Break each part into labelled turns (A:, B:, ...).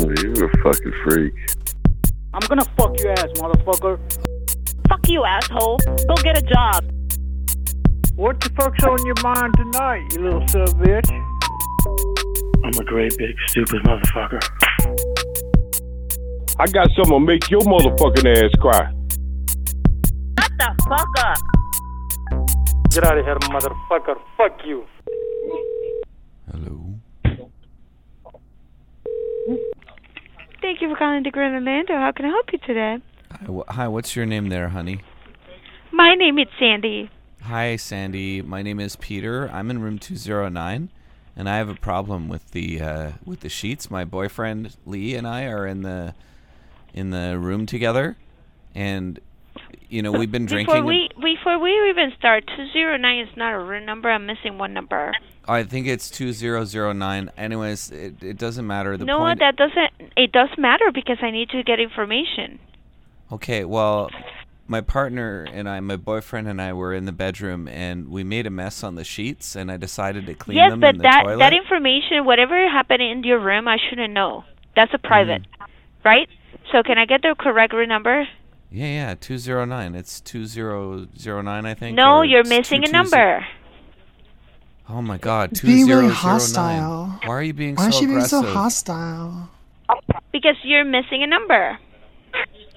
A: You're a fucking freak.
B: I'm gonna fuck your ass, motherfucker.
C: Fuck you, asshole. Go get a job.
B: What the fuck's on your mind tonight, you little sub bitch?
D: I'm a great big stupid motherfucker.
E: I got something to make your motherfucking ass cry.
C: Shut the fuck up.
D: Get out of here, motherfucker. Fuck you.
F: Hello.
G: Thank you for calling the Grand Orlando. How can I help you today?
F: Hi, wh- hi, what's your name there, honey?
G: My name is Sandy.
F: Hi, Sandy. My name is Peter. I'm in room 209, and I have a problem with the uh, with the sheets. My boyfriend Lee and I are in the in the room together, and you know we've been drinking.
G: Before we before we even start, two zero nine is not a real number. I'm missing one number.
F: I think it's 2009. Anyways, it, it doesn't matter. The
G: no, that doesn't. It does matter because I need to get information.
F: Okay, well, my partner and I, my boyfriend and I, were in the bedroom and we made a mess on the sheets, and I decided to clean
G: yes,
F: them
G: but
F: in the
G: that
F: toilet.
G: that information, whatever happened in your room, I shouldn't know. That's a private,
F: Mm-hmm.
G: right? So can I get the correct room number?
F: Yeah, yeah, 209. It's 2009, I think.
G: No, you're
F: it's
G: missing a
F: 220
G: number.
F: Oh my God,
H: It's being really
F: 2009.
H: hostile.
F: Why are you being so
H: Why
F: so
H: is she being so hostile?
G: Because you're missing a number.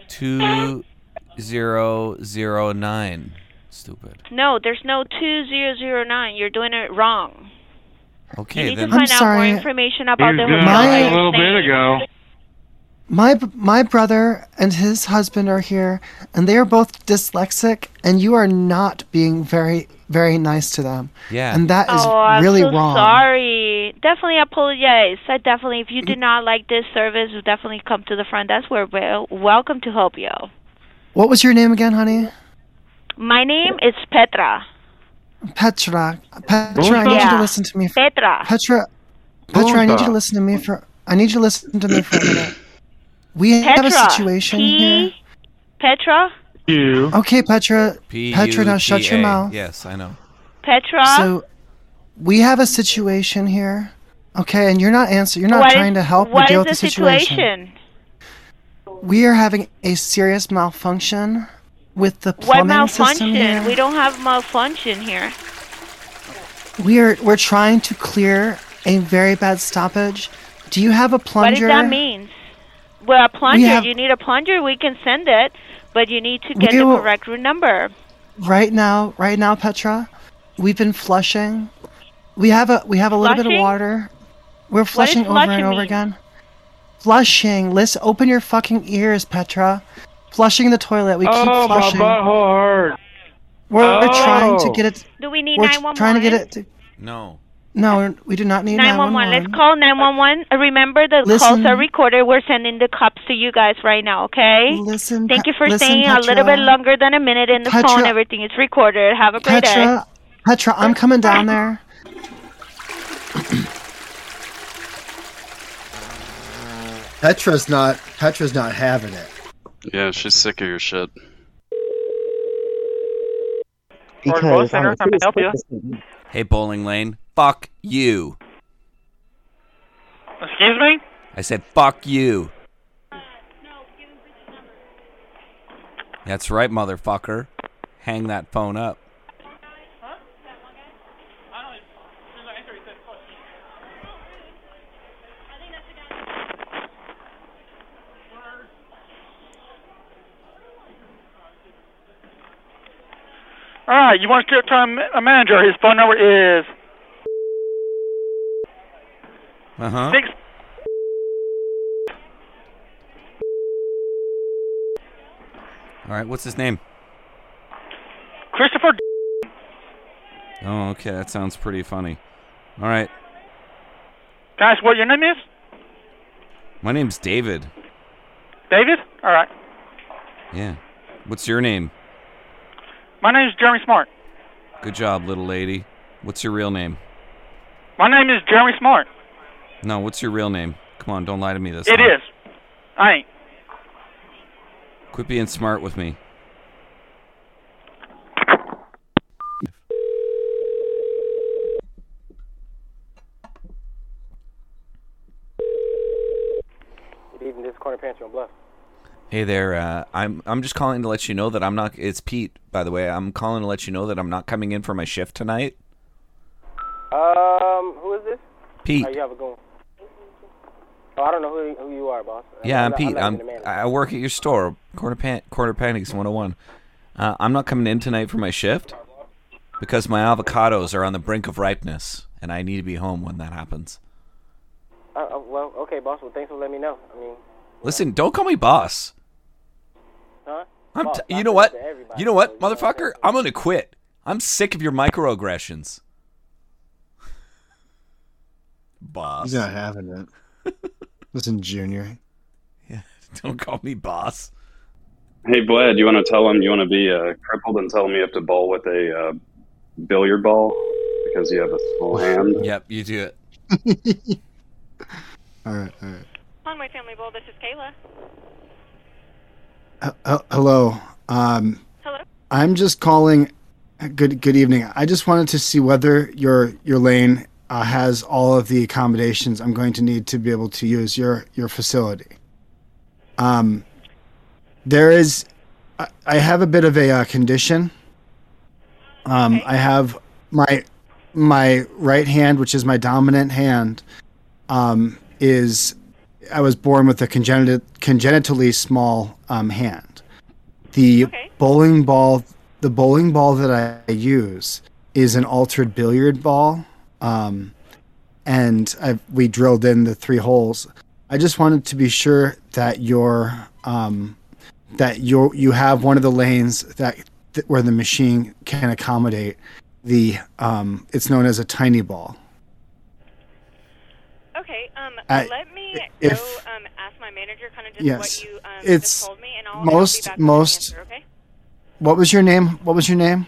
F: 2009. Stupid.
G: No, there's no two zero zero nine. You're doing it wrong.
F: Okay,
G: you need
F: then.
G: to find out more
H: sorry.
G: information about the
A: doing
G: hotel.
H: it
G: that
H: a
A: little bit ago.
H: My my brother and his husband are here, and they are both dyslexic, and you are not being very very nice to them.
F: Yeah.
H: And that is really wrong.
G: Oh, I'm
H: really
G: so
H: wrong.
G: sorry. Definitely apologize. I definitely, if you do not like this service, definitely come to the front desk. Where We're wel- welcome to help you.
H: What was your name again, honey?
G: My name is Petra.
H: Petra. Petra, I need you to listen to me. For,
G: Petra.
H: Petra. Petra, I need you to listen to me for. I need you to listen to me for a minute. We have a situation
G: P.
H: here.
G: Petra.
A: You.
H: Okay, Petra. Petra, now shut your mouth.
F: Yes, I know.
G: Petra.
H: So, we have a situation here. Okay, and you're not answering. You're not
G: What is-
H: trying to help or
G: what
H: deal with
G: the
H: the situation.
G: situation?
H: We are having a serious malfunction with the
G: What
H: plumbing system
G: malfunction?
H: here.
G: We don't have malfunction here.
H: We are we're trying to clear a very bad stoppage. Do you have a plunger?
G: What
H: plunger?
G: does that mean? Well, a plunger.
H: have-
G: You need a plunger. We can send it, but you need to get the
H: will-
G: correct room number.
H: Right now, right now, Petra, we've been flushing. We have a we have a little bit of water. We're
G: does
H: flushing over
G: flushing
H: and over
G: mean?
H: again. Flushing. Listen, open your fucking ears, Petra. Flushing the toilet. We keep
A: Oh, my
H: flushing.
A: butthole hurt.
H: We're, we're oh. trying to
A: Oh.
H: get it.
G: Do we need
H: We're
G: 911?
H: trying to get it. To,
F: No.
H: No, we do not need
G: 911.
H: 911.
G: Let's call 911. Uh, Remember, the calls are recorded. We're sending the cops to you guys right now, okay?
H: Listen,
G: Thank you for
H: listen,
G: staying a little bit longer than a minute in the
H: Petra-
G: phone. Everything is recorded. Have a great day.
H: Petra, Petra, I'm coming down there.
I: Petra's not Petra's not having it.
J: Yeah, she's sick of your shit.
D: Because Center, how may I help you?
F: Hey, Bowling Lane. Fuck you.
D: Excuse me?
F: I said fuck you. That's right, motherfucker. Hang that phone up.
D: All right, you want to talk to a a manager? His phone number is
F: Uh huh.
D: six.
F: All right, what's his name?
D: Christopher.
F: Oh, okay, that sounds pretty funny. All right,
D: Guys, what your name is?
F: my name's David.
D: David. All right.
F: Yeah. What's your name?
D: My name is Jeremy Smart.
F: Good job, little lady. What's your real name?
D: My name is Jeremy Smart.
F: No, what's your real name? Come on, don't lie to me this
D: It
F: time.
D: is. I ain't.
F: Quit being smart with me.
K: This is Corner Pantry on Bluff.
F: Hey there. Uh, I'm I'm just calling to let you know that I'm not. It's Pete, by the way. I'm calling to let you know that I'm not coming in for my shift tonight.
K: Um, who is this?
F: Pete.
K: How you have it going? Oh, I don't know who who you are, boss.
F: Yeah, I'm,
K: not-
F: Pete. I'm,
K: even the manager.
F: I work at your store, Quarter Pan Quarter Panics 101. Uh, I'm not coming in tonight for my shift because my avocados are on the brink of ripeness, and I need to be home when that happens.
K: Uh, uh, well, okay, boss. Well, thanks for letting me know. I mean,
F: Listen, don't call me boss.
K: huh?
F: I'm
K: Boss,
F: you know what?
K: that to everybody,
F: You know what,
K: so you know
F: motherfucker? I'm gonna quit. I'm sick of your microaggressions. Boss.
I: He's not having it. Listen, Junior.
F: Yeah, Don't call me boss.
J: Hey, Bled, you want to tell him you want to be uh, crippled and tell him you have to bowl with a uh, billiard ball because you have a small hand?
F: Yep, you do it.
I: All right, all right.
C: Conway Family Bowl, this is Kayla.
I: H- h- hello. Um,
C: Hello?
I: I'm just calling. Good good evening. I just wanted to see whether your your lane uh, has all of the accommodations I'm going to need to be able to use your your facility. Um, there is. I, I have a bit of a uh, condition. Um, I have my my right hand, which is my dominant hand, um, is I was born with a congenit- congenitally small um, hand. The bowling ball, the bowling ball that I use is an altered billiard ball, um, and I we drilled in the three holes. I just wanted to be sure that your um, that you you have one of the lanes that, that where the machine can accommodate the um, it's known as a tiny ball.
C: Okay, um,
I: I-
C: let me
I: if-
C: go um, ask my manager kind of just
I: Yes,
C: what you um,
I: it's
C: just told me, and I'll,
I: most
C: I'll
I: most.
C: answer, okay?
I: What was your name? What was your name?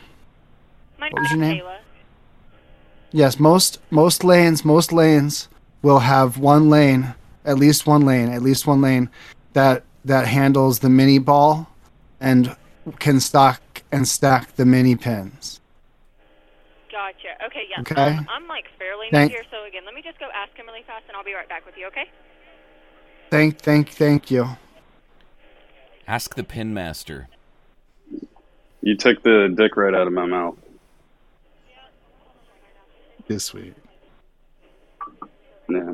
C: My
I: What was your name?
C: Kayla.
I: Yes, most most lanes most lanes will have one lane, at least one lane, at least one lane that that handles the mini ball and can stock and stack the mini pins.
C: Gotcha. Okay, yeah.
I: Okay.
C: Um, I'm like fairly new
I: Thank-
C: here, so again, let me just go ask him really fast, and I'll be right back with you, okay?
I: Thank thank thank you.
F: Ask the pin master.
J: You took the dick right out of my mouth.
I: This week.
J: Yeah.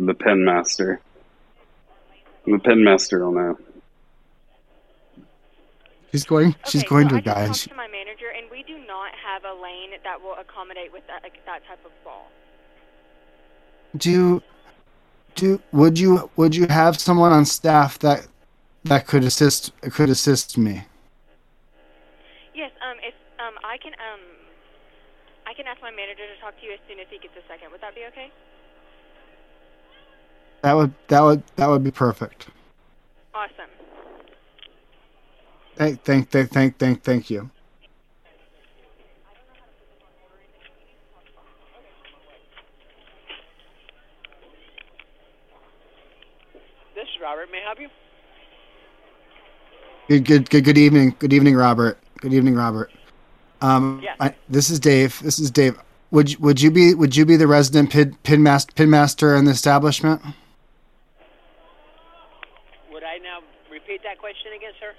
J: The pin master. The pin master will know.
I: She's going she's
C: okay,
I: going
C: so
I: to
C: I
I: a guy
C: just talked to my manager, and we do not have a lane that will accommodate with that like, that type of ball.
I: do do would you would you have someone on staff that that could assist could assist me?
C: Yes. Um. If um, I can um, I can ask my manager to talk to you as soon as he gets a second. Would that be okay?
I: That would that would that would be perfect.
C: Awesome.
I: Thank thank thank thank thank thank you.
L: This is Robert. May I help you?
I: Good, good, good, good evening. Good evening, Robert. Good evening, Robert. Um,
L: Yes.
I: I, this is Dave. This is Dave. Would you- would you be would you be the resident pin pin master pin master in the establishment?
L: Would I now repeat that question again, sir?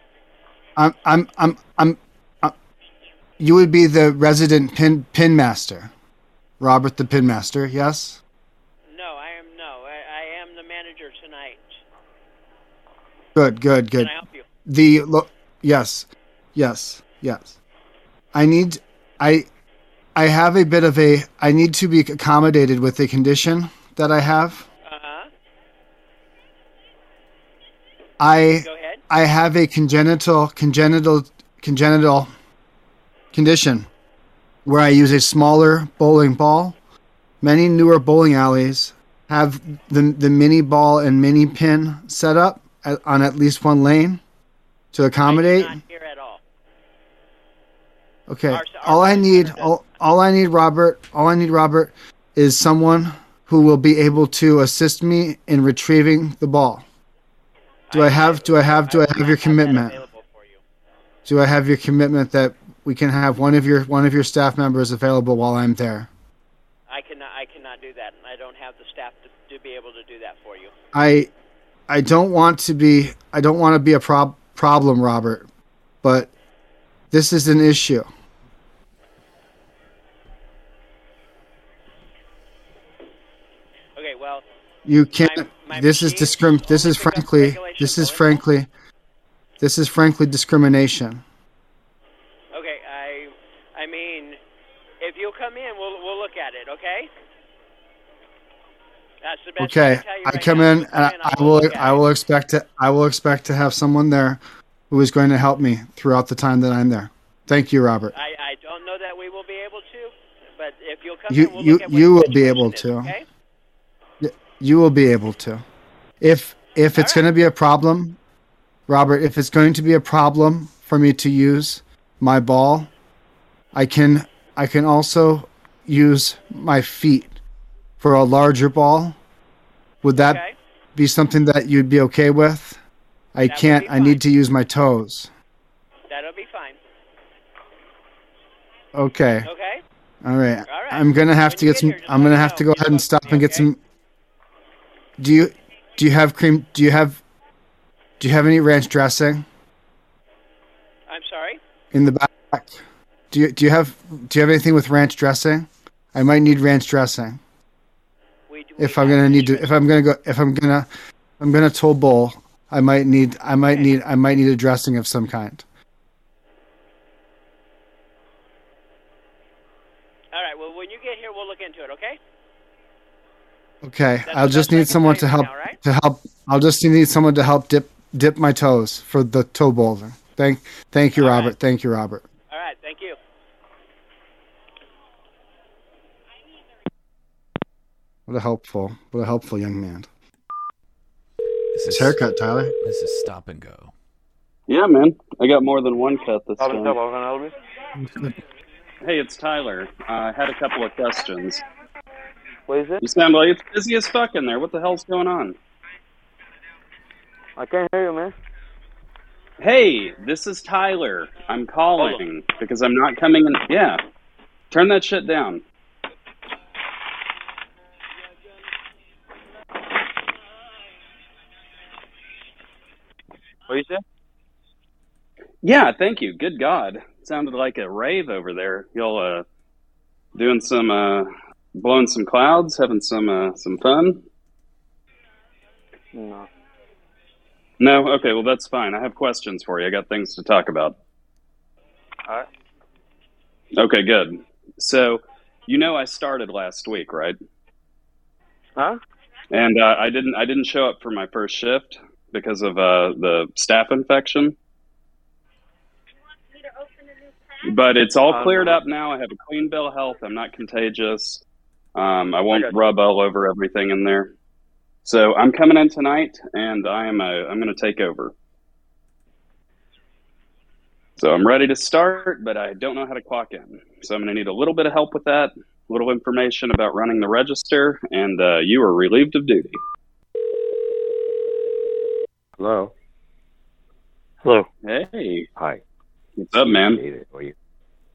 I: I'm I'm I'm I'm. i you would be the resident pin pin master, Robert the pin master. Yes.
L: No, I am no. I, I am the manager tonight.
I: Good, good, good.
L: Can I help you?
I: The lo- yes, yes, yes. I need I I have a bit of a I need to be accommodated with a condition that I have.
L: Uh huh.
I: I
L: Go ahead.
I: I have a congenital congenital congenital condition where I use a smaller bowling ball. Many newer bowling alleys have the the mini ball and mini pin set up at, on at least one lane to accommodate.
L: Not here at all.
I: Okay.
L: Our-
I: all I need, all, all I need, Robert, all I need, Robert, is someone who will be able to assist me in retrieving the ball. Do I have? Do I have? Do I have your commitment? Do I have your commitment that we can have one of your one of your staff members available while I'm there?
L: I cannot. I cannot do that, and I don't have the staff to, to be able to do that for you.
I: I, I don't want to be I don't want to be a prob- problem, Robert, but this is an issue. You can't. this is discrim. This is frankly. This is frankly. This is frankly discrimination.
L: okay, I, I mean, if you'll come in, we'll we'll look at it. Okay. That's the best I
I: Okay,
L: can tell you
I: I
L: right
I: come
L: now.
I: in and I, I will. I will expect to. I will expect to have someone there, who is going to help me throughout the time that I'm there. Thank you, Robert.
L: I, I don't know that we will be able to, but if you'll come
I: You
L: in, we'll
I: you
L: look at what
I: you will be able
L: is,
I: to.
L: Okay.
I: You will be able to. If if it's going to be a problem, Robert, if it's going to be a problem for me to use my ball, I can I can also use my feet for a larger ball. Would that be something that you'd be okay with? I can't. I need to use my toes.
L: That'll be fine.
I: Okay.
L: Okay.
I: All right. I'm gonna have to get some. I'm gonna have to go ahead and stop and get some. Do you do you have cream? Do you have do you have any ranch dressing
L: I'm sorry.
I: in the back? Do you do you have do you have anything with ranch dressing? I might need ranch dressing. If I'm gonna need to, if I'm gonna go, if I'm gonna, I'm gonna toll bowl. I might need, I might need, I might need a dressing of some kind.
L: All right. Well, when you get here, we'll look into it. Okay.
I: Okay, I'll just need someone to help to help. I'll just need someone to help dip dip my toes for the toe bowling. Thank thank you, Robert. Thank you, Robert.
L: All right. Thank you.
I: What a helpful, what a helpful young man.
F: This
I: is haircut, Tyler.
F: This is stop and go.
J: Yeah, man. I got more than one cut this time.
A: hello, can I help you?
J: Hey, it's Tyler. Uh, I had a couple of questions.
A: What is it?
J: You sound like it's busy as fuck in there. What the hell's going on?
A: I can't hear you, man.
J: Hey, this is Tyler. I'm calling because I'm not coming in. Yeah. Turn that shit down.
A: What you say?
J: Yeah, thank you. Good God. Sounded like a rave over there. Y'all uh doing some uh blowing some clouds, having some uh some fun?
A: No.
J: No? Okay, well that's fine. I have questions for you. I got things to talk about.
A: Alright.
J: Okay, good. So, you know I started last week, right?
A: Huh?
J: And uh, I didn't I didn't show up for my first shift because of uh the staph infection. But it's all
A: Uh,
J: cleared
A: no.
J: up now. I have a clean bill of health. I'm not contagious. Um, I won't
A: got you.
J: rub all over everything in there. So I'm coming in tonight, and I am a, I'm going to take over. So I'm ready to start, but I don't know how to clock in. So I'm going to need a little bit of help with that, a little information about running the register, and uh, you are relieved of duty.
A: Hello. Hello.
J: Hey,
M: Hi.
J: what's up, man?
M: David, What are you,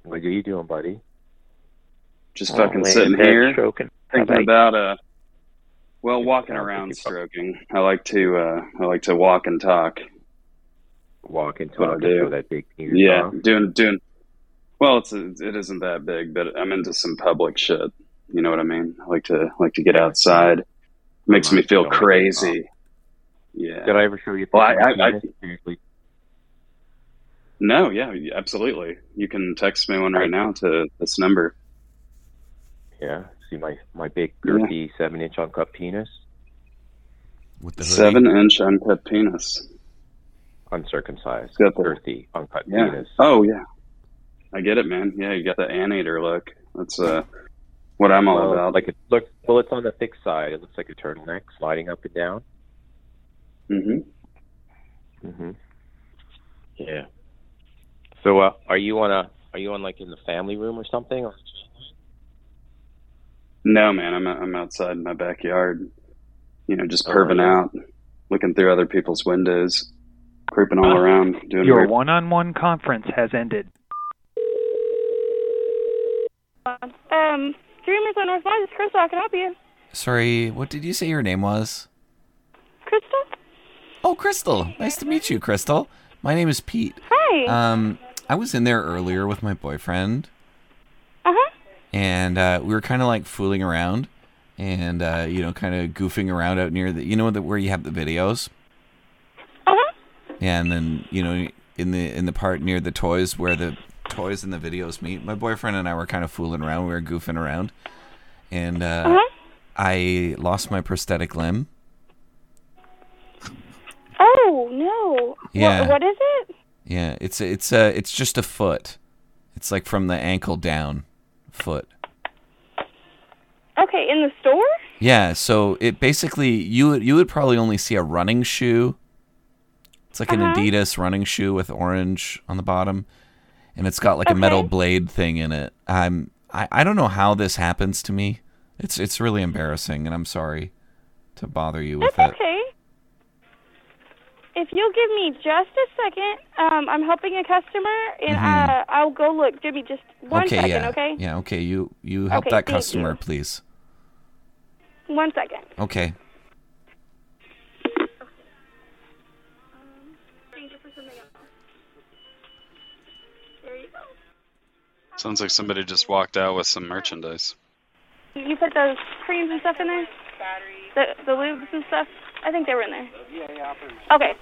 M: what are you doing, buddy?
J: Just
A: Oh,
J: fucking sitting here
A: stroking.
J: thinking about uh, well, walking around, stroking. I like to uh, I like to walk and talk.
M: Walk and talk
J: do.
M: that big.
J: Yeah, doing doing. Well, it's it isn't that big, but I'm into some public shit. You know what I mean? I like to like to get outside. Makes me feel
M: it
J: crazy. Yeah.
M: Did I ever show you?
J: Well, I, I, I no, yeah, absolutely. You can text me one right now to this number.
M: Yeah. See my my big girthy seven inch uncut penis,
F: With the hoodie.
J: Seven inch uncut penis.
M: uncircumcised,
J: Got the-
M: girthy uncut
J: Yeah.
M: penis.
J: Oh yeah. I get it, man. Yeah, you got the anteater look. That's uh what I'm all
M: well,
J: about.
M: Like it look. Well, it's on the thick side. It looks like a turtleneck sliding up and down.
J: Mm-hmm.
M: Mm-hmm. Yeah. So, uh, are you on a? Are you on like in the family room or something? Or
J: No, man. I'm I'm outside in my backyard. You know, just
M: Oh,
J: perving
M: yeah.
J: out, looking through other people's windows, creeping all around, doing
N: Your
J: weird.
N: one-on-one conference has ended.
O: Um, Dreamers on North Mars, it's Crystal. I can help you.
F: Sorry, what did you say your name was?
O: Crystal?
F: Oh, Crystal. Nice to meet you, Crystal. My name is Pete.
O: Hi.
F: Um, I was in there earlier with my boyfriend,
O: huh.
F: And uh, we were kind of like fooling around, and uh, you know, kind of goofing around out near the, you know, the, where you have the videos.
O: Uh huh.
F: And then you know, in the in the part near the toys where the toys and the videos meet, my boyfriend and I were kind of fooling around. We were goofing around, and uh,
O: Uh-huh.
F: I lost my prosthetic limb.
O: Oh no.
F: Yeah.
O: What, what is it?
F: Yeah, it's it's uh it's just a foot. It's like from the ankle down, foot.
O: Okay, in the store?
F: Yeah, so it basically you would you would probably only see a running shoe. It's like
O: Uh-huh.
F: an Adidas running shoe with orange on the bottom, and it's got like a metal blade thing in it. I'm I, I don't know how this happens to me. It's it's really embarrassing, and I'm sorry to bother you with
O: That's
F: it.
O: okay. If you'll give me just a second, um, I'm helping a customer, and
F: Mhm.
O: uh, I'll go look. Give me just one
F: okay,
O: second,
F: yeah,
O: okay?
F: yeah, okay. You you help
O: Okay,
F: that customer,
O: you.
F: please.
O: One second.
F: Okay.
O: There you go.
J: Sounds like somebody just walked out with some merchandise.
O: You put those creams and stuff in there? The the lubes and stuff? I think they were in there. Okay.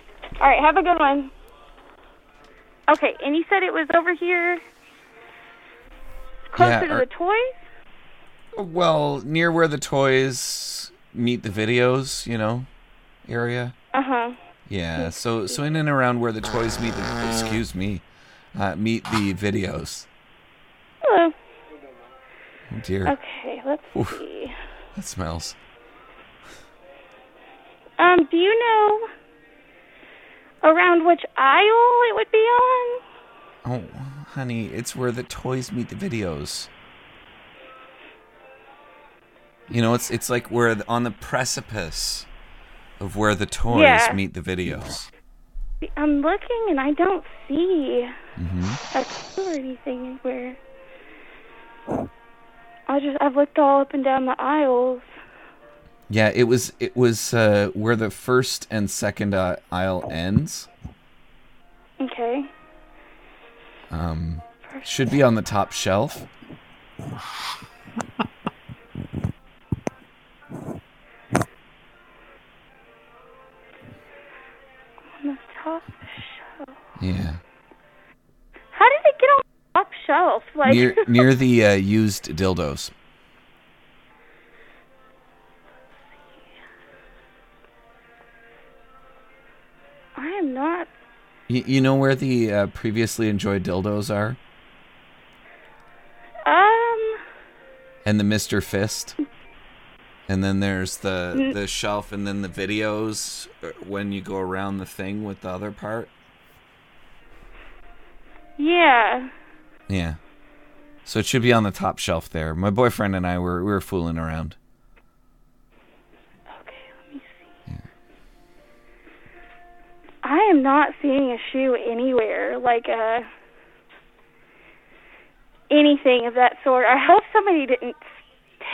O: All right. Have a good one. Okay. And you said it was over here, closer
F: Yeah,
O: to the toys.
F: Well, near where the toys meet the videos, you know, area.
O: Uh huh.
F: Yeah, so so in and around where the toys meet the excuse me, uh, meet the videos.
O: Hello.
F: Oh dear,
O: Okay. Let's
F: Oof.
O: see.
F: that smells.
O: Um. Do you know around which aisle it would be on?
F: Oh, honey, it's where the toys meet the videos. You know, it's it's like we're on the precipice of where the toys
O: Yeah.
F: meet the videos.
O: I'm looking and I don't see
F: hmm
O: a clue or anything anywhere. I just I've looked all up and down the aisles.
F: Yeah, it was it was uh, where the first and second uh, aisle ends.
O: Okay.
F: Um, should be on the top shelf.
O: On the top shelf.
F: Yeah,
O: How did it get on the top shelf? Like
F: near near the uh, used dildos.
O: I am not
F: You, you know where the uh, previously enjoyed dildos are,
O: um
F: and the Mister Fist, and then there's the the shelf, and then the videos uh, when you go around the thing with the other part.
O: yeah.
F: Yeah, so it should be on the top shelf there. My boyfriend and I were we were fooling around.
O: Am not seeing a shoe anywhere, like uh anything of that sort. I hope somebody didn't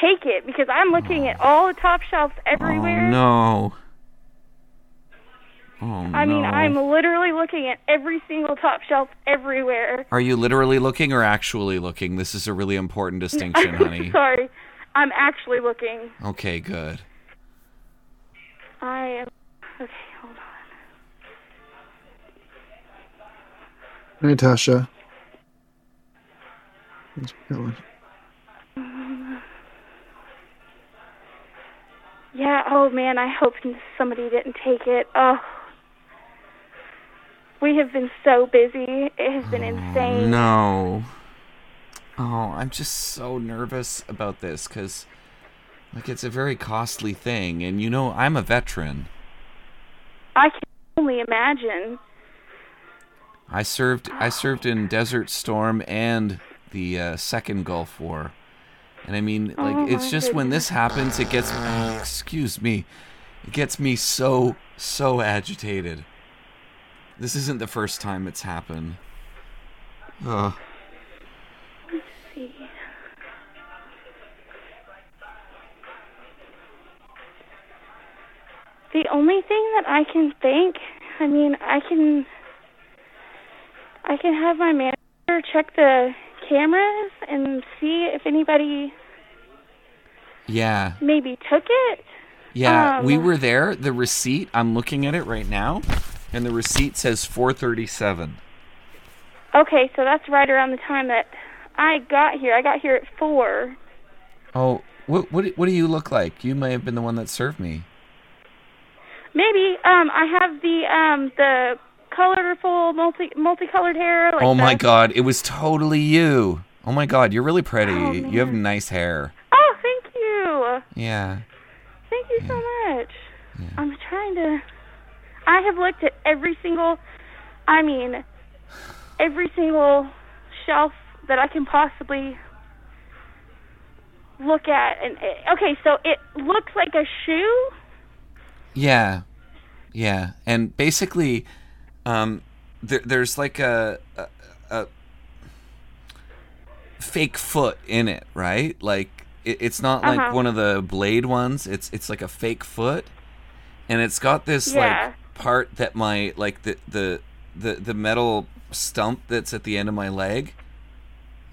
O: take it because I'm looking at all the top shelves everywhere.
F: Oh no. Oh
O: I mean. I'm literally looking at every single top shelf everywhere.
F: Are you literally looking or actually looking? This is a really important distinction, honey.
O: Sorry. I'm actually looking.
F: Okay, good.
O: I am Okay, hold on.
I: Natasha. Where's my going?
O: Um, Yeah, oh man, I hope somebody didn't take it. Oh. We have been so busy. It has been insane.
F: No. Oh, I'm just so nervous about this because, like, it's a very costly thing, and you know, I'm a veteran.
O: I can only imagine.
F: I served. I served in Desert Storm and the uh, Second Gulf War, and I mean, like,
O: Oh,
F: it's just when this happens, it gets. Excuse me, it gets me so so agitated. This isn't the first time it's happened. Ugh.
O: Let's see. The only thing that I can think, I mean, I can, I can have my manager check the cameras and see if anybody
F: Yeah.
O: maybe took it.
F: Yeah, we
O: Um,
F: were there. The receipt, I'm looking at it right now, and the receipt says 437.
O: Okay, so that's right around the time that I got here. I got here at four.
F: Oh, what what do- what do you look like? You may have been the one that served me.
O: Maybe. Um, I have the um the colorful multi multicolored hair. Like
F: oh my god, it was totally you. Oh my god, you're really pretty.
O: Oh,
F: you have nice hair.
O: Oh, thank you.
F: Yeah.
O: Thank you so much. I'm trying to. I have looked at every single. I mean, every single shelf that I can possibly look at. And it, okay, so it looks like a shoe.
F: Yeah, yeah, and basically, um, there, there's like a, a, a fake foot in it, right? Like it, it's not like
O: Uh-huh.
F: one of the blade ones. It's it's like a fake foot, and it's got this
O: Yeah.
F: like part that my like the the the the metal stump that's at the end of my leg.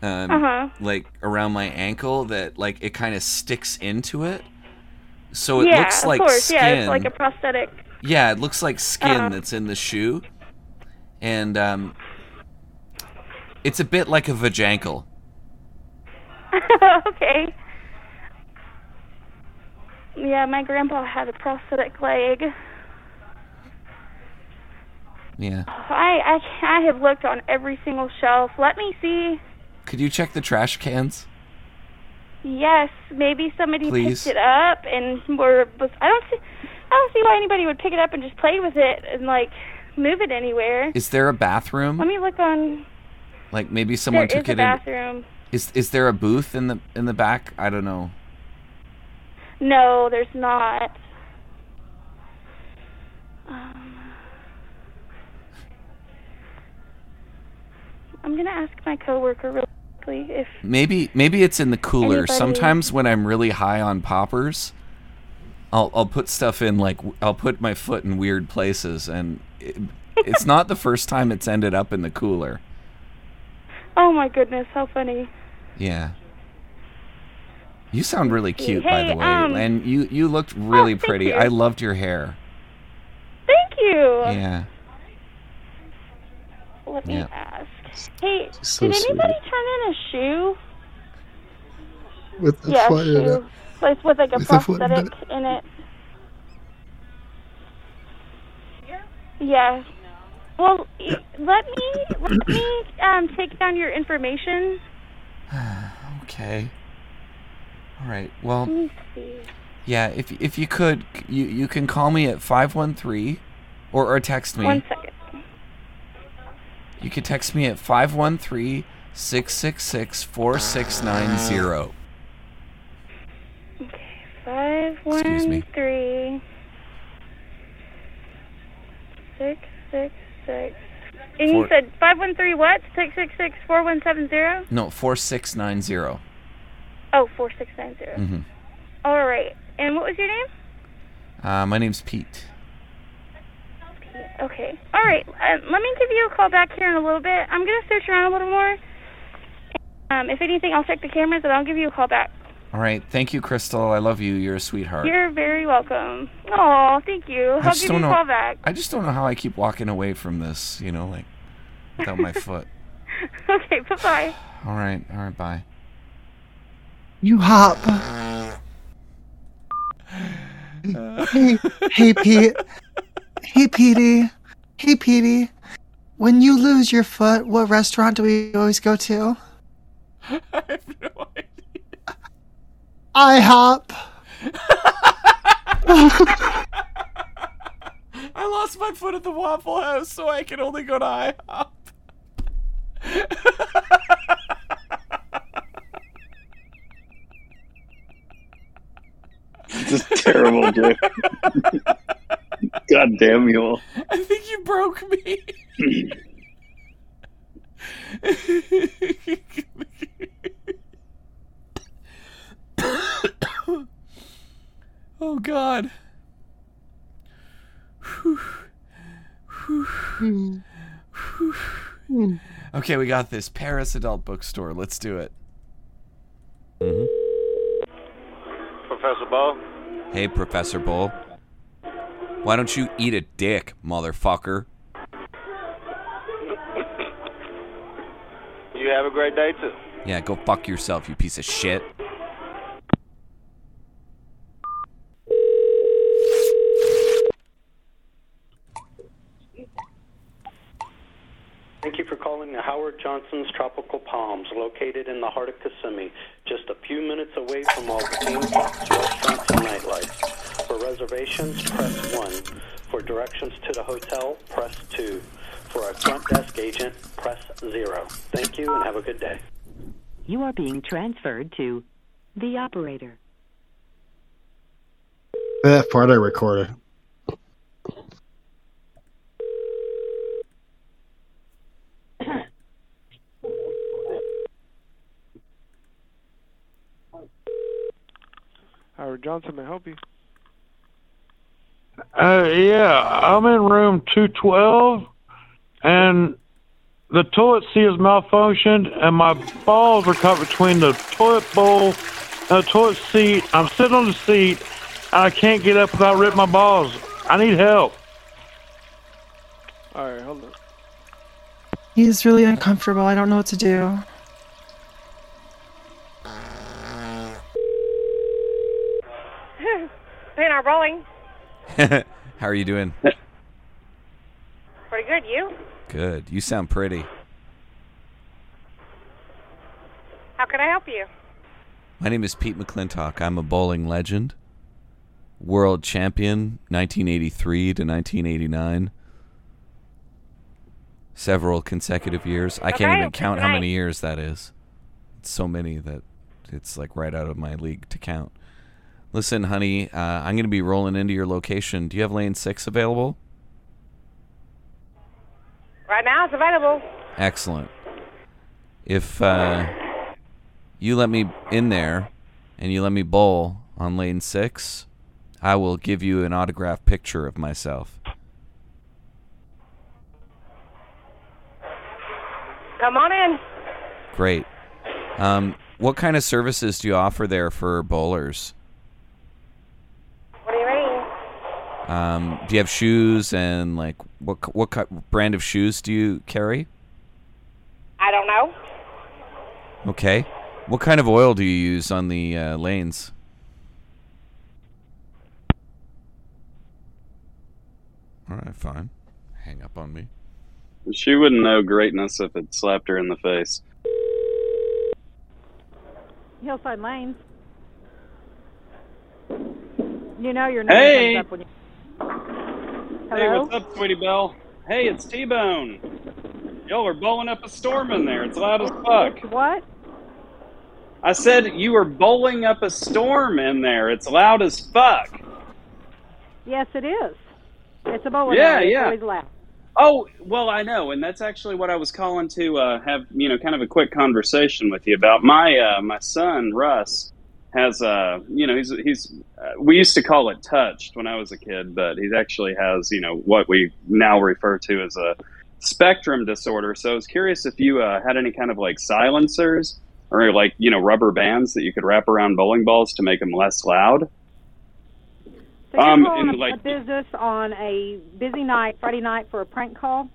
F: Um,
O: Uh-huh.
F: like around my ankle that like it kind of sticks into it so it
O: yeah,
F: looks like
O: course.
F: skin
O: Yeah, it's like a prosthetic.
F: yeah, it looks like skin
O: Uh-huh.
F: that's in the shoe, and um, it's a bit like a vajankle.
O: okay. Yeah, my grandpa had a prosthetic leg.
F: Yeah.
O: I, I I have looked on every single shelf. Let me see.
F: Could you check the trash cans?
O: Yes, maybe somebody
F: Please.
O: picked it up and were. was- I don't see. I don't see why anybody would pick it up and just play with it and like move it anywhere.
F: Is there a bathroom?
O: Let me look on.
F: Like maybe someone
O: there
F: took
O: is a
F: it in.
O: bathroom.
F: Is is there a booth in the in the back? I don't know.
O: No, there's not. Um, I'm gonna ask my coworker really quickly if
F: Maybe maybe it's in the cooler.
O: Anybody-
F: Sometimes when I'm really high on poppers, I'll I'll put stuff in like I'll put my foot in weird places, and it, it's not the first time it's ended up in the cooler.
O: Oh my goodness, how funny.
F: Yeah. You sound really cute, by the way,
O: um,
F: and you you looked really
O: thank
F: pretty.
O: you.
F: I loved your hair.
O: Thank you.
F: Yeah.
O: Let me
F: Yeah.
O: ask. Hey,
I: so
O: did anybody
I: sweet.
O: turn in a shoe?
I: With the
O: yeah,
I: foot in
O: shoe.
I: It.
O: Like with like a
I: With the foot in
O: prosthetic in it. Yeah. Well, y- let me let me um take down your information.
F: Okay. All right. Well,
O: Let me see.
F: yeah. If if you could, you you can call me at five one three, or or text me.
O: One second.
F: You can text me at 513 666 4690.
O: Five one three six six six. And you said five one three what? Six six six four one seven zero.
F: No, 4690.
O: Oh, four six nine zero.
F: Mm-hmm.
O: All right. And what was your name?
F: Uh, my name's Pete.
O: Okay. All right. Uh, let me give you a call back here in a little bit. I'm gonna search around a little more. Um, if anything, I'll check the cameras and I'll give you a call back.
F: All right. Thank you, Crystal. I love you. You're a sweetheart.
O: You're very welcome. Oh, thank you.
F: I
O: I'll
F: just don't
O: you a
F: know.
O: call back.
F: I just don't know how I keep walking away from this, you know, like without my foot.
O: okay. Bye bye.
F: All right. All right. Bye.
H: You hop. hey, hey, Pete. Hey, Petey. Hey, Petey. When you lose your foot, what restaurant do we always go to? I have no idea. IHOP.
F: I lost my foot at the Waffle House, so I can only go to IHOP.
A: This is terrible, dude. God damn you all.
F: I think you broke me. oh God. Hmm. Okay, we got this. Paris Adult Bookstore. Let's do it. Mm-hmm.
P: Professor Ball?
F: Hey, Professor Bull. Why don't you eat a dick, motherfucker?
P: You have a great day too.
F: Yeah, go fuck yourself, you piece of shit.
Q: Thank you for calling the Howard Johnson's Tropical Palms, located in the heart of Kissimmee, just a few minutes away from all the theme parks, restaurants, and nightlife. For reservations, press 1. For directions to the hotel, press 2. For a front desk agent, press 0. Thank you and have a good day.
R: You are being transferred to the operator.
I: That part I recorded.
S: Howard Johnson, may I help you?
T: Uh, yeah, I'm in room 212, and the toilet seat is malfunctioned, and my balls are caught between the toilet bowl and the toilet seat. I'm sitting on the seat, and I can't get up without ripping my balls. I need help.
S: All right, hold on.
H: He's really uncomfortable. I don't know what to do.
U: Paying rolling.
F: How are you doing?
U: Pretty good. You?
F: Good. You sound pretty.
U: How can I help you?
F: My name is Pete McClintock. I'm a bowling legend. World champion 1983 to 1989. Several consecutive years. I can't
U: Okay,
F: even count how many years that is. It's so many that it's like right out of my league to count. Listen, honey, uh, I'm going to be rolling into your location. Do you have lane 6 available?
U: Right now, it's available.
F: Excellent. If uh, you let me in there and you let me bowl on lane six, I will give you an autographed picture of myself.
U: Come on in.
F: Great. Um, what kind of services do you offer there for bowlers?
U: What do you mean?
F: Um, do you have shoes and like what c- what ki- brand of shoes do you carry?
U: I don't know.
F: Okay. What kind of oil do you use on the uh, lanes? All right, fine. Hang up on me.
J: She wouldn't know greatness if it slapped her in the face.
V: Hillside Lanes. You know your name
J: Hey!
V: comes up when you.
J: Hey, what's up, Sweetie Belle? Hey, it's T-Bone. Y'all are bowling up a storm in there. It's loud as fuck.
V: What?
J: I said you were bowling up a storm in there. It's loud as fuck.
V: Yes, it is. It's a bowling
J: Yeah,
V: alley. It's
J: yeah.
V: always loud.
J: Oh, well, I know, and that's actually what I was calling to uh, have, you know, kind of a quick conversation with you about. My uh, my son Russ has, uh, you know, he's he's. Uh, we used to call it touched when I was a kid, but he actually has, you know, what we now refer to as a spectrum disorder. So I was curious if you uh, had any kind of like silencers or like you know rubber bands that you could wrap around bowling balls to make them less loud.
V: So you're
J: Um, and,
V: a,
J: like-
V: a business on a busy night, Friday night, for a prank call?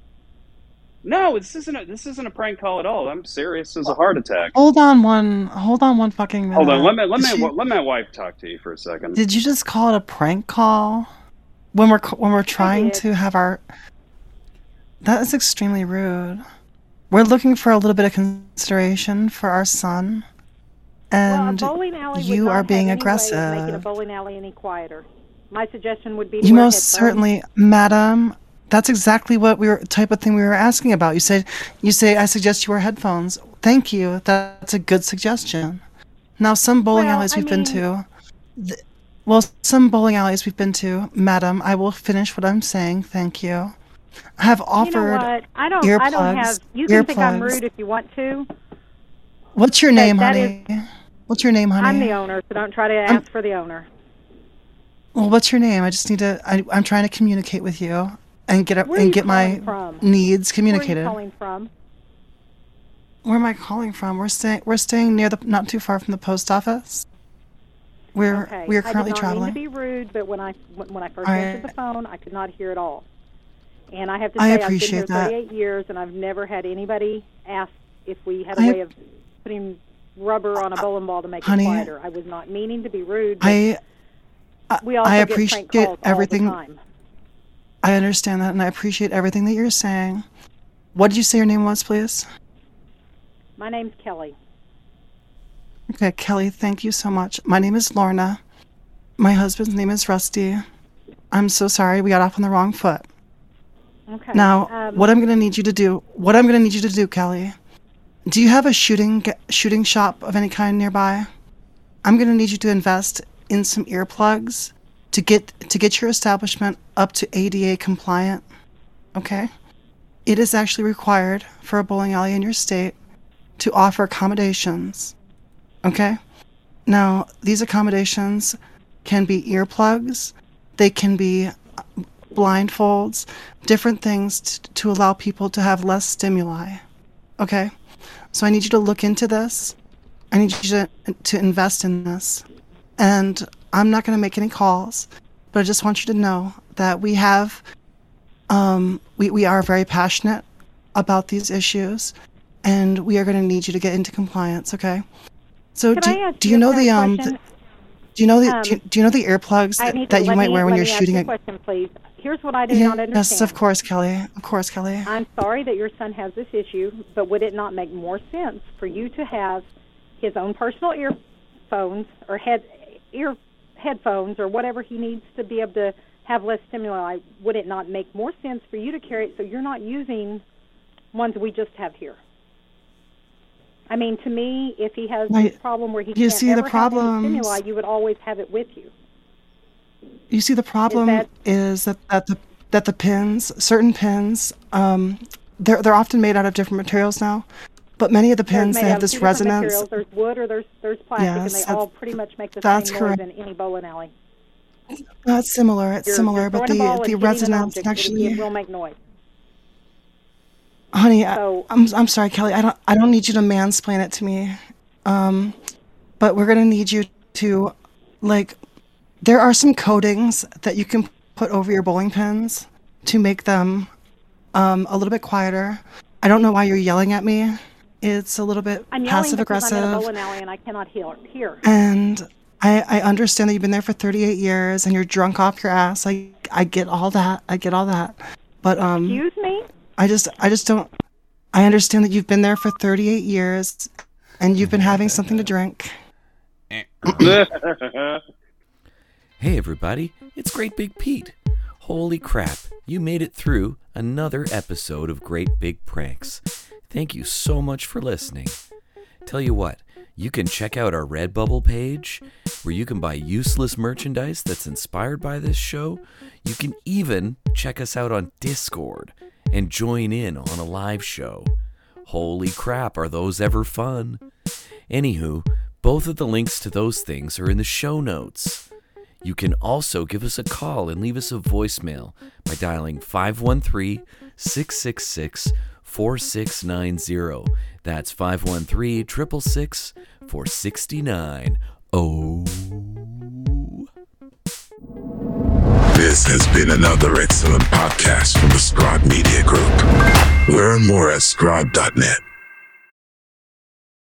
J: No, this isn't a, this isn't a prank call at all. I'm serious as a heart attack.
H: Hold on one. Hold on one fucking minute.
J: Hold on, let me let
H: Did
J: me
H: you-
J: let my wife talk to you for a second.
H: Did you just call it a prank call? When we're when we're trying to have our. That is extremely rude. We're looking for a little bit of consideration for our son, and
V: well, a bowling alley
H: you are being
V: any way of making a bowling alley any quieter. My suggestion would be to
H: You most
V: headphones.
H: certainly, madam. That's exactly what we were type of thing we were asking about. You said, you say, I suggest you wear headphones. Thank you. That's a good suggestion. Now, some bowling
V: Well,
H: alleys we've been
V: mean-
H: to, th- well, some bowling alleys we've been to, madam. I will finish what I'm saying. Thank you. I have offered
V: You know what? I don't.
H: earplugs.
V: I don't have. You can think I'm rude if you want to.
H: What's your name, honey? What's your name, honey?
V: I'm the owner, so don't try to ask for the owner.
H: Well, what's your name? I just need to. I, I'm trying to communicate with you and get up
V: Where
H: and get my
V: from?
H: needs communicated.
V: Where are you calling from?
H: Where am I calling from? We're staying. We're staying near the, not too far from the post office. We're
V: Okay.
H: we are currently
V: I did not
H: traveling.
V: mean to be rude, but when I when I first
H: All
V: answered the phone, I could not hear it all. And I have to
H: I
V: say, I've been
H: appreciate
V: here
H: that.
V: 38 years, and I've never had anybody ask if we had a
H: I-
V: way of putting rubber on a bowling ball to make
H: Honey,
V: it quieter. I was not meaning to be rude. But
H: I I
V: get prank
H: appreciate
V: calls all the
H: everything. I understand that, and I appreciate everything that you're saying. What did you say your name was, please?
V: My name's Kelly.
H: Okay, Kelly, thank you so much. My name is Lorna. My husband's name is Rusty. I'm so sorry we got off on the wrong foot.
V: Okay.
H: Now,
V: um,
H: what I'm going to need you to do, what I'm going to need you to do, Kelly, do you have a shooting shooting shop of any kind nearby? I'm going to need you to invest in some earplugs to get to get your establishment up to ADA compliant. Okay? It is actually required for a bowling alley in your state to offer accommodations. Okay? Now, these accommodations can be earplugs, they can be uh, blindfolds, different things t- to allow people to have less stimuli. Okay? So I need you to look into this. I need you to, to invest in this. And I'm not going to make any calls, but I just want you to know that we have, um, we, we are very passionate about these issues, and we are going to need you to get into compliance, okay? So
V: Can
H: do, do
V: you
H: know the, um, the- do you know the,
V: Um,
H: do, you, do you know the earplugs that, that you might
V: me,
H: wear when you're shooting
V: you a question, please. Here's what I do not understand.
H: Yes, of course, Kelly. Of course, Kelly.
V: I'm sorry that your son has this issue, but would it not make more sense for you to have his own personal earphones or head ear headphones or whatever he needs to be able to have less stimuli? Would it not make more sense for you to carry it so you're not using ones we just have here? I mean, to me, if he has
H: Now,
V: this problem where he
H: you
V: can't
H: see the
V: any stimuli, you would always have it with you.
H: You see, the problem
V: that-
H: is that, that the that the pins, certain pins, um, they're they're often made out of different materials now, but many of the pins they have this resonance.
V: Materials. There's wood or there's there's plastic,
H: Yes,
V: and they all pretty much make the same
H: correct.
V: noise in any bowling alley.
H: No, it's similar. It's
V: You're-
H: similar,
V: you're
H: but the
V: ball
H: the
V: hitting an
H: resonance actually.
V: it will make noise.
H: Honey, I,
V: So-
H: I'm I'm sorry, Kelly. I don't I don't need you to mansplain it to me. Um, but we're gonna need you to, like, there are some coatings that you can put over your bowling pins to make them um a little bit quieter. I don't know why you're yelling at me. It's a little bit
V: I'm yelling
H: passive
V: because I'm in a
H: aggressive,
V: bowling alley and I cannot hear. hear.
H: and I I understand that you've been there for 38 years and you're drunk off your ass. I I get all that. I get all that. But um.
V: Excuse me?
H: I just I just don't I understand that you've been there for 38 years and you've been having something to drink.
F: Hey everybody, it's Great Big Pete. Holy crap, you made it through another episode of Great Big Pranks. Thank you so much for listening. Tell you what, you can check out our Redbubble page where you can buy useless merchandise that's inspired by this show. You can even check us out on Discord and join in on a live show. Holy crap, are those ever fun? Anywho, both of the links to those things are in the show notes. You can also give us a call and leave us a voicemail by dialing 513 666 4690. That's 513 666 469. Oh.
W: This has been another excellent podcast from the Scribe Media Group. Learn more at scribe.net.